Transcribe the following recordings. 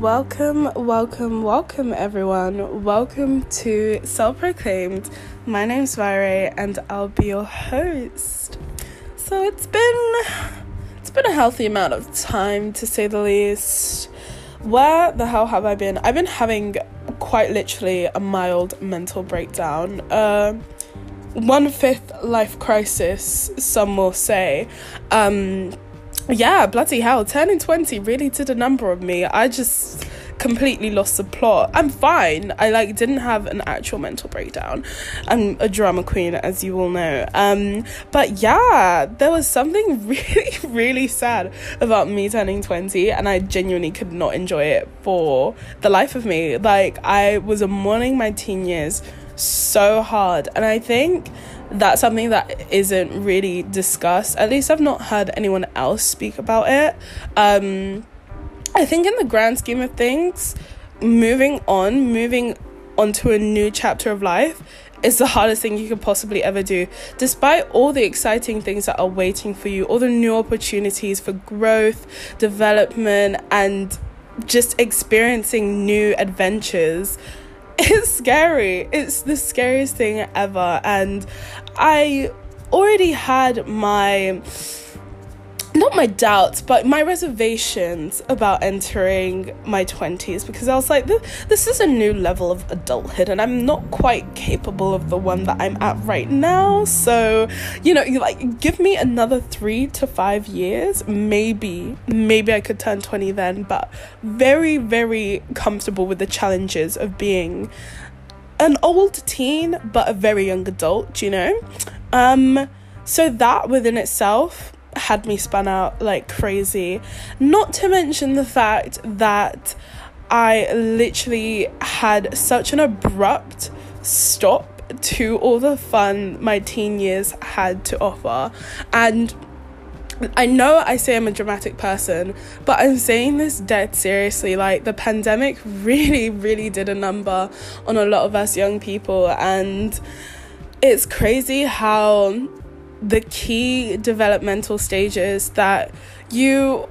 Welcome, welcome, welcome, everyone. Welcome to Self Proclaimed. My name's Vire, and I'll be your host. So it's been it's been a healthy amount of time, to say the least. Where the hell have I been? I've been having quite literally a mild mental breakdown. Uh, one fifth life crisis, some will say. Um, yeah, bloody hell, turning 20 really did a number on me. I just completely lost the plot. I'm fine. I like didn't have an actual mental breakdown. I'm a drama queen as you all know. Um but yeah, there was something really really sad about me turning 20 and I genuinely could not enjoy it for the life of me. Like I was mourning my teen years so hard and I think that's something that isn't really discussed. At least I've not heard anyone else speak about it. Um, I think, in the grand scheme of things, moving on, moving onto a new chapter of life is the hardest thing you could possibly ever do. Despite all the exciting things that are waiting for you, all the new opportunities for growth, development, and just experiencing new adventures it's scary. It's the scariest thing ever. And I already had my not my doubts, but my reservations about entering my 20s because I was like, this is a new level of adulthood, and I'm not quite capable of the one that I'm at right now. So, you know, like, give me another three to five years, maybe, maybe I could turn 20 then, but very, very comfortable with the challenges of being an old teen, but a very young adult, you know? Um, so that within itself had me spun out like crazy. Not to mention the fact that I literally had such an abrupt stop to all the fun my teen years had to offer. And I know I say I'm a dramatic person, but I'm saying this dead seriously. Like, the pandemic really, really did a number on a lot of us young people, and it's crazy how the key developmental stages that you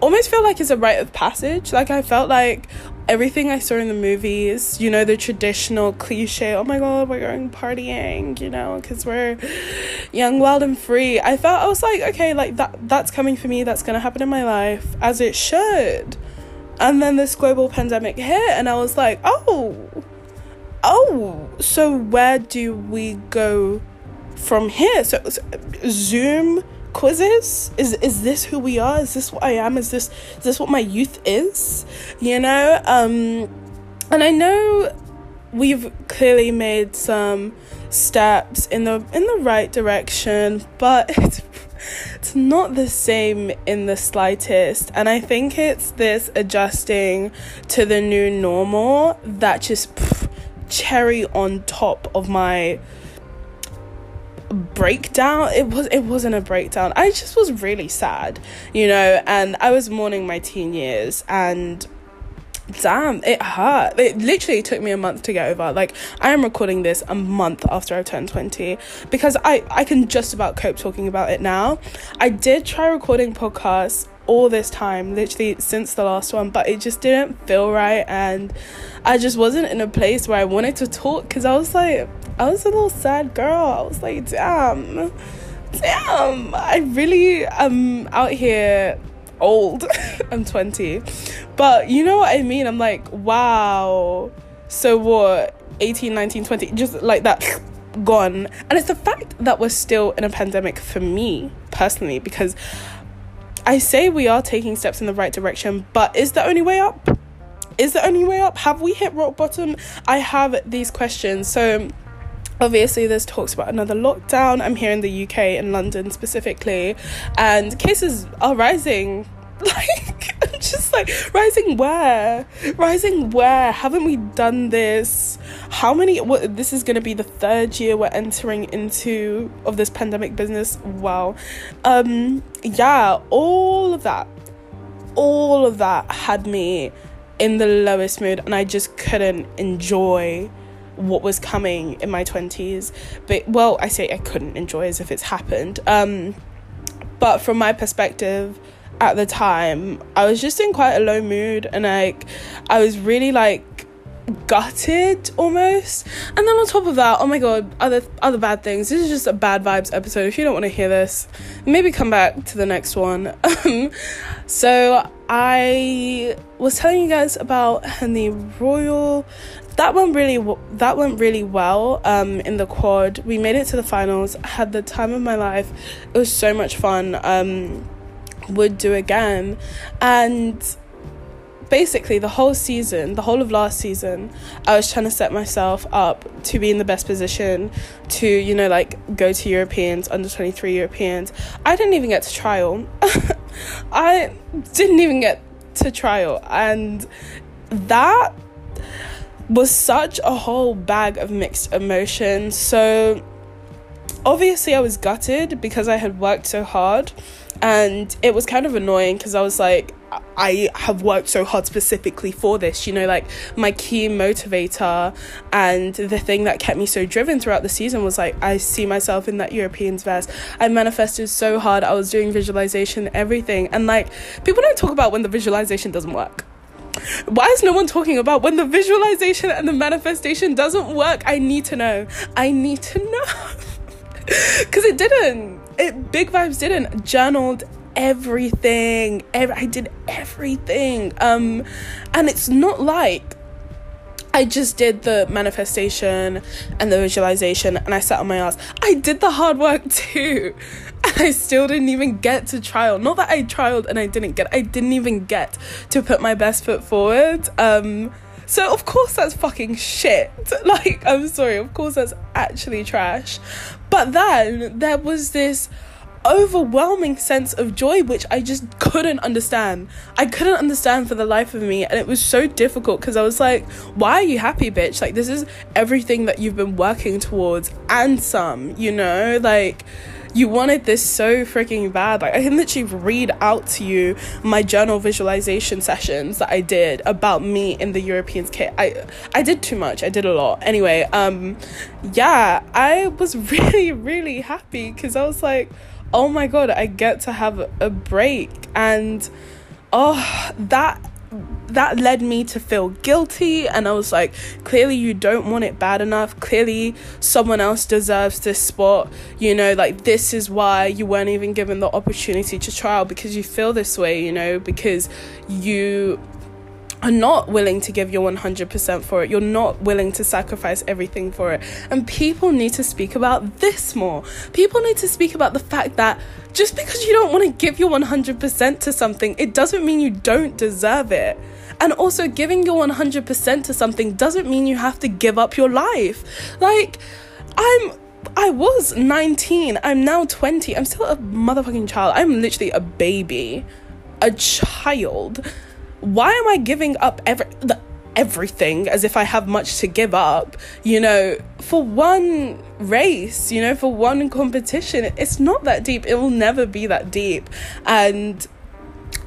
almost feel like it's a rite of passage. Like I felt like everything I saw in the movies, you know, the traditional cliche, oh my god, we're going partying, you know, because we're young, wild, and free. I felt I was like, okay, like that that's coming for me, that's gonna happen in my life, as it should. And then this global pandemic hit, and I was like, oh, oh, so where do we go from here. So, so, Zoom quizzes is is this who we are? Is this what I am? Is this is this what my youth is? You know, um, and I know we've clearly made some steps in the in the right direction, but it's it's not the same in the slightest. And I think it's this adjusting to the new normal that just pff, cherry on top of my breakdown. It was it wasn't a breakdown. I just was really sad you know and i was mourning my teen years and damn it hurt. It literally took me a month to get over. Like i am recording this a month after i turned 20 because i i can just about cope talking about it now. I did try recording podcasts all this time literally since the last one but it just didn't feel right and i just wasn't in a place where i wanted to talk because i was like I was a little sad girl. I was like, damn, damn, I really am out here old. I'm 20. But you know what I mean? I'm like, wow. So what? 18, 19, 20, just like that, gone. And it's the fact that we're still in a pandemic for me personally, because I say we are taking steps in the right direction, but is the only way up? Is the only way up? Have we hit rock bottom? I have these questions. So, obviously there's talks about another lockdown i'm here in the uk in london specifically and cases are rising. Like just like rising where? Rising where? Haven't we done this? How many what this is going to be the third year we're entering into of this pandemic business? Wow um yeah all of that all of that had me in the lowest mood and i just couldn't enjoy what was coming in my 20s but well i say i couldn't enjoy as if it's happened. Um but from my perspective at the time, I was just in quite a low mood and like I was really like gutted almost. And then on top of that oh my god other other bad things. This is just a bad vibes episode. If you don't want to hear this maybe come back to the next one. Um so i was telling you guys about henley royal that went really that went really well um in the quad we made it to the finals I had the time of my life it was so much fun um would do again and basically the whole season, the whole of last season, I was trying to set myself up to be in the best position to, you know, like go to Europeans, under 23 Europeans. I didn't even get to trial. I didn't even get to trial. And that was such a whole bag of mixed emotions. So obviously, I was gutted because I had worked so hard. And it was kind of annoying because I was like, I have worked so hard specifically for this, you know, like my key motivator and the thing that kept me so driven throughout the season was like, I see myself in that Europeans verse. I manifested so hard, I was doing visualization, everything. And like, people don't talk about when the visualization doesn't work. Why is no one talking about when the visualization and the manifestation doesn't work? I need to know. I need to know. Because it didn't. It Big Vibes didn't. Journaled everything. Every, I did everything. Um, and it's not like I just did the manifestation and the visualization and I sat on my ass. I did the hard work too. And I still didn't even get to trial. Not that I trialed and I didn't get I didn't even get to put my best foot forward. Um so of course that's fucking shit. Like I'm sorry, of course that's actually trash. But then there was this overwhelming sense of joy which I just couldn't understand. I couldn't understand for the life of me and it was so difficult because I was like, why are you happy, bitch? Like this is everything that you've been working towards and some, you know? Like you wanted this so freaking bad. Like I can literally read out to you my journal visualization sessions that I did about me in the Europeans kit. I I did too much. I did a lot. Anyway, um yeah, I was really really happy cuz I was like oh my god, I get to have a break. And oh, that that led me to feel guilty. And I was like clearly you don't want it bad enough. Clearly someone else deserves this spot. You know like this is why you weren't even given the opportunity to trial because you feel this way you know because you are not willing to give your 100% for it. You're not willing to sacrifice everything for it. And people need to speak about this more. People need to speak about the fact that just because you don't want to give your 100% to something, it doesn't mean you don't deserve it. And also, giving your 100% to something doesn't mean you have to give up your life. Like, I'm I was 19. I'm now 20. I'm still a motherfucking child. I'm literally a baby. A child why am I giving up every the, everything as if I have much to give up, you know, for one race, you know, for one competition. It's not that deep. It will never be that deep. And,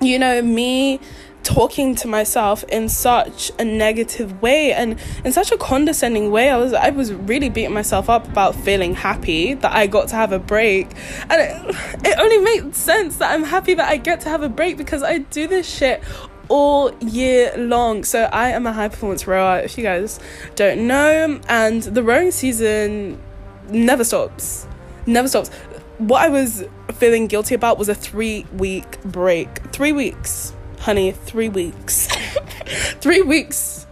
you know, me talking to myself in such a negative way and in such a condescending way i was i was really beating myself up about feeling happy that i got to have a break and it, it only makes sense that i'm happy that i get to have a break because i do this shit all year long. So I am a high performance rower, if you guys don't know, and the rowing season never stops. Never stops. What I was feeling guilty about was a three week break. Three weeks, honey, three weeks. three weeks.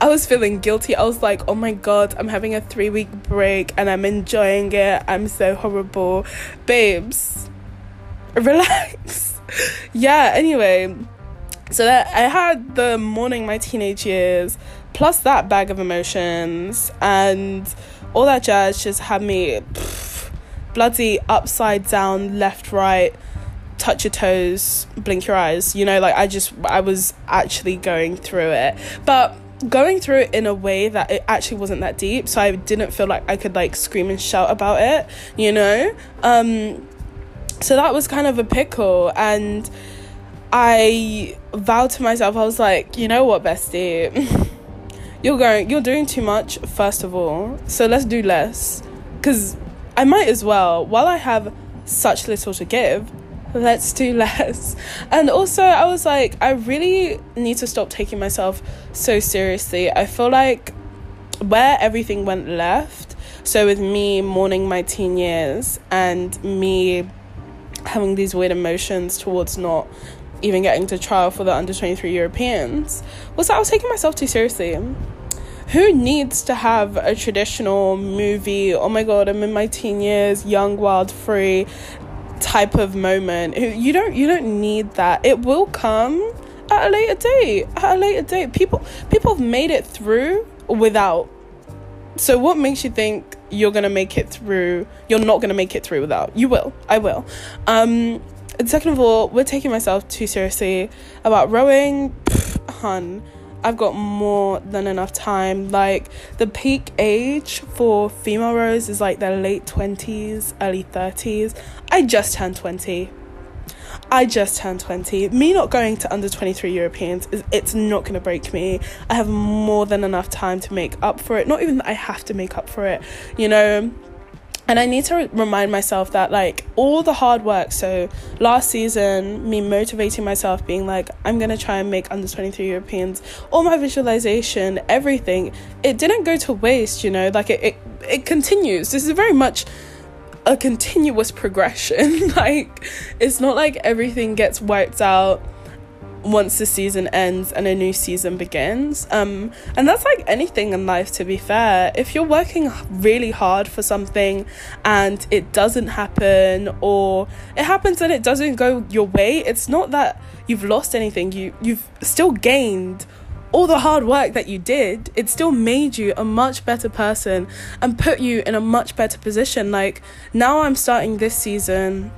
I was feeling guilty. I was like, oh my god, I'm having a three week break and I'm enjoying it. I'm so horrible. Babes, relax. yeah, anyway so that I had the mourning my teenage years, plus that bag of emotions, and all that jazz just had me pff, bloody upside down, left, right, touch your toes, blink your eyes. You know, like I just, I was actually going through it. But going through it in a way that it actually wasn't that deep, so I didn't feel like I could like scream and shout about it, you know? Um, so that was kind of a pickle, and I vowed to myself, I was like, you know what, bestie, you're going, you're doing too much, first of all, so let's do less. Because I might as well, while I have such little to give, let's do less. And also, I was like, I really need to stop taking myself so seriously. I feel like where everything went left, so with me mourning my teen years and me having these weird emotions towards not even getting to trial for the under 23 Europeans, was that I was taking myself too seriously. Who needs to have a traditional movie oh my god i'm in my teen years young wild free type of moment? You don't you don't need that. It will come at a later date at a later date. People people have made it through without so what makes you think you're gonna make it through you're not gonna make it through without? You will i will. Um and second of all we're taking myself too seriously about rowing pff, hun I've got more than enough time. Like the peak age for female rowers is like their late 20s, early 30s. I just turned 20. I just turned 20. Me not going to under 23 Europeans is it's not going to break me. I have more than enough time to make up for it. Not even that I have to make up for it. You know, and I need to remind myself that like all the hard work so last season me motivating myself being like I'm going to try and make under 23 Europeans all my visualization everything it didn't go to waste you know? Like it it, it continues. This is very much a continuous progression. Like it's not like everything gets wiped out once the season ends and a new season begins. Um, and that's like anything in life, to be fair. If you're working really hard for something and it doesn't happen, or it happens and it doesn't go your way, it's not that you've lost anything. You you've still gained all the hard work that you did. It still made you a much better person and put you in a much better position. Like now, I'm starting this season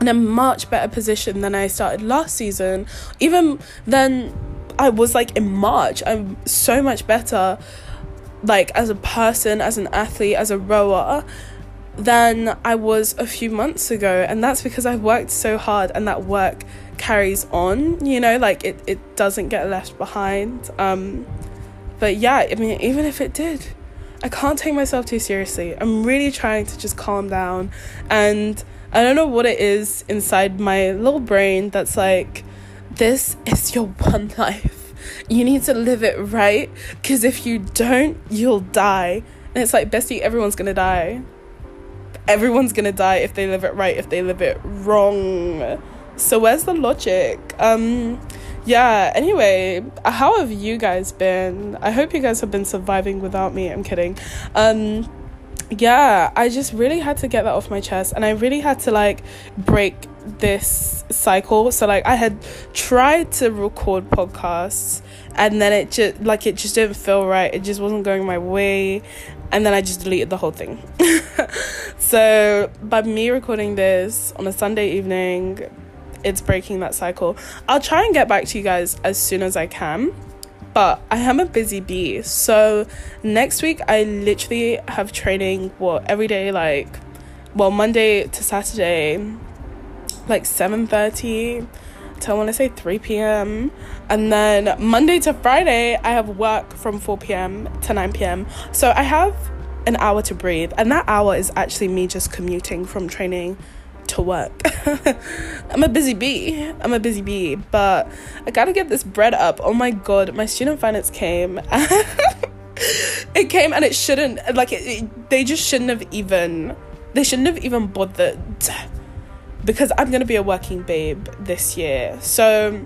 in a much better position than I started last season. Even then, I was like in March, I'm so much better, like as a person, as an athlete, as a rower, than I was a few months ago. And that's because I've worked so hard and that work carries on, you know, like it, it doesn't get left behind. Um, but yeah, I mean, even if it did, I can't take myself too seriously. I'm really trying to just calm down and I don't know what it is inside my little brain that's like, this is your one life. You need to live it right because if you don't, you'll die. And it's like, bestie, everyone's gonna die. Everyone's gonna die if they live it right, if they live it wrong. So where's the logic? Um yeah, anyway, how have you guys been? I hope you guys have been surviving without me. I'm kidding. Um yeah, I just really had to get that off my chest and I really had to like break this cycle. So like I had tried to record podcasts and then it just like it just didn't feel right. It just wasn't going my way and then I just deleted the whole thing. so by me recording this on a Sunday evening, it's breaking that cycle. I'll try and get back to you guys as soon as I can but I am a busy bee. So next week I literally have training what every day like well Monday to Saturday like 7:30 to I want to say 3 p.m. and then Monday to Friday I have work from 4 p.m. to 9 p.m. So I have an hour to breathe and that hour is actually me just commuting from training to work. I'm a busy bee. I'm a busy bee, but I gotta get this bread up. Oh my god, my student finance came. it came and it shouldn't, like, it, it, they just shouldn't have even, they shouldn't have even bothered because I'm gonna be a working babe this year. So,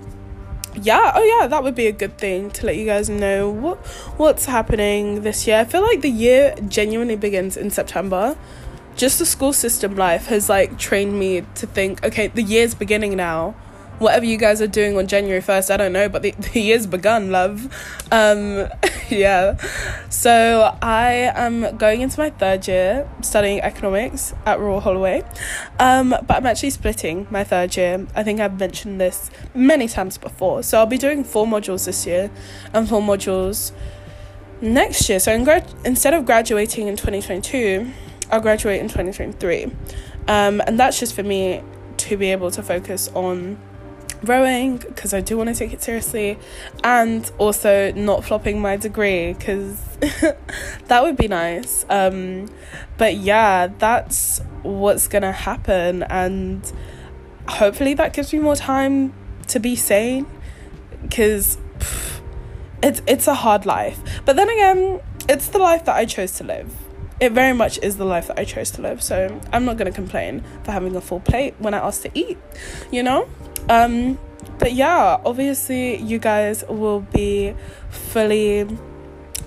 yeah, oh yeah, that would be a good thing to let you guys know what what's happening this year. I feel like the year genuinely begins in September just the school system life has like trained me to think okay the year's beginning now. Whatever you guys are doing on january 1st i don't know but the, the year's begun love. Um yeah. So i am going into my third year studying economics at royal holloway. Um but i'm actually splitting my third year. I think i've mentioned this many times before. So i'll be doing four modules this year and four modules next year. So in instead of graduating in 2022 I'll graduate in 2023. Um, and that's just for me to be able to focus on rowing because I do want to take it seriously and also not flopping my degree because that would be nice. Um, but yeah, that's what's gonna happen. And hopefully that gives me more time to be sane because it's it's a hard life. But then again, it's the life that I chose to live. It very much is the life that I chose to live. So I'm not gonna complain for having a full plate when I ask to eat, you know? Um but yeah, obviously you guys will be fully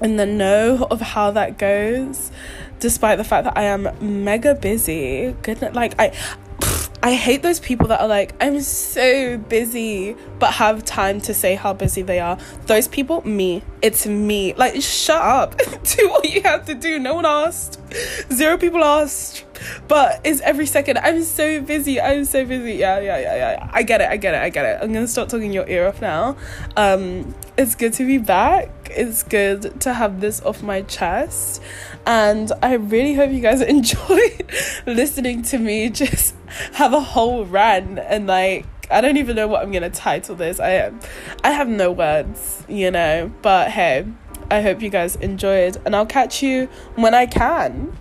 in the know of how that goes despite the fact that I am mega busy. Goodness, like I I hate those people that are like, I'm so busy, but have time to say how busy they are. Those people, me. It's me. Like, shut up. do what you have to do. No one asked. Zero people asked. But it's every second. I'm so busy. I'm so busy. Yeah, yeah, yeah, yeah. I get it. I get it. I get it. I'm gonna stop talking your ear off now. Um, it's good to be back. It's good to have this off my chest. And I really hope you guys enjoy listening to me just have a whole rant and like I don't even know what I'm gonna title this. I I have no words, you know. But hey, I hope you guys enjoyed, and I'll catch you when I can.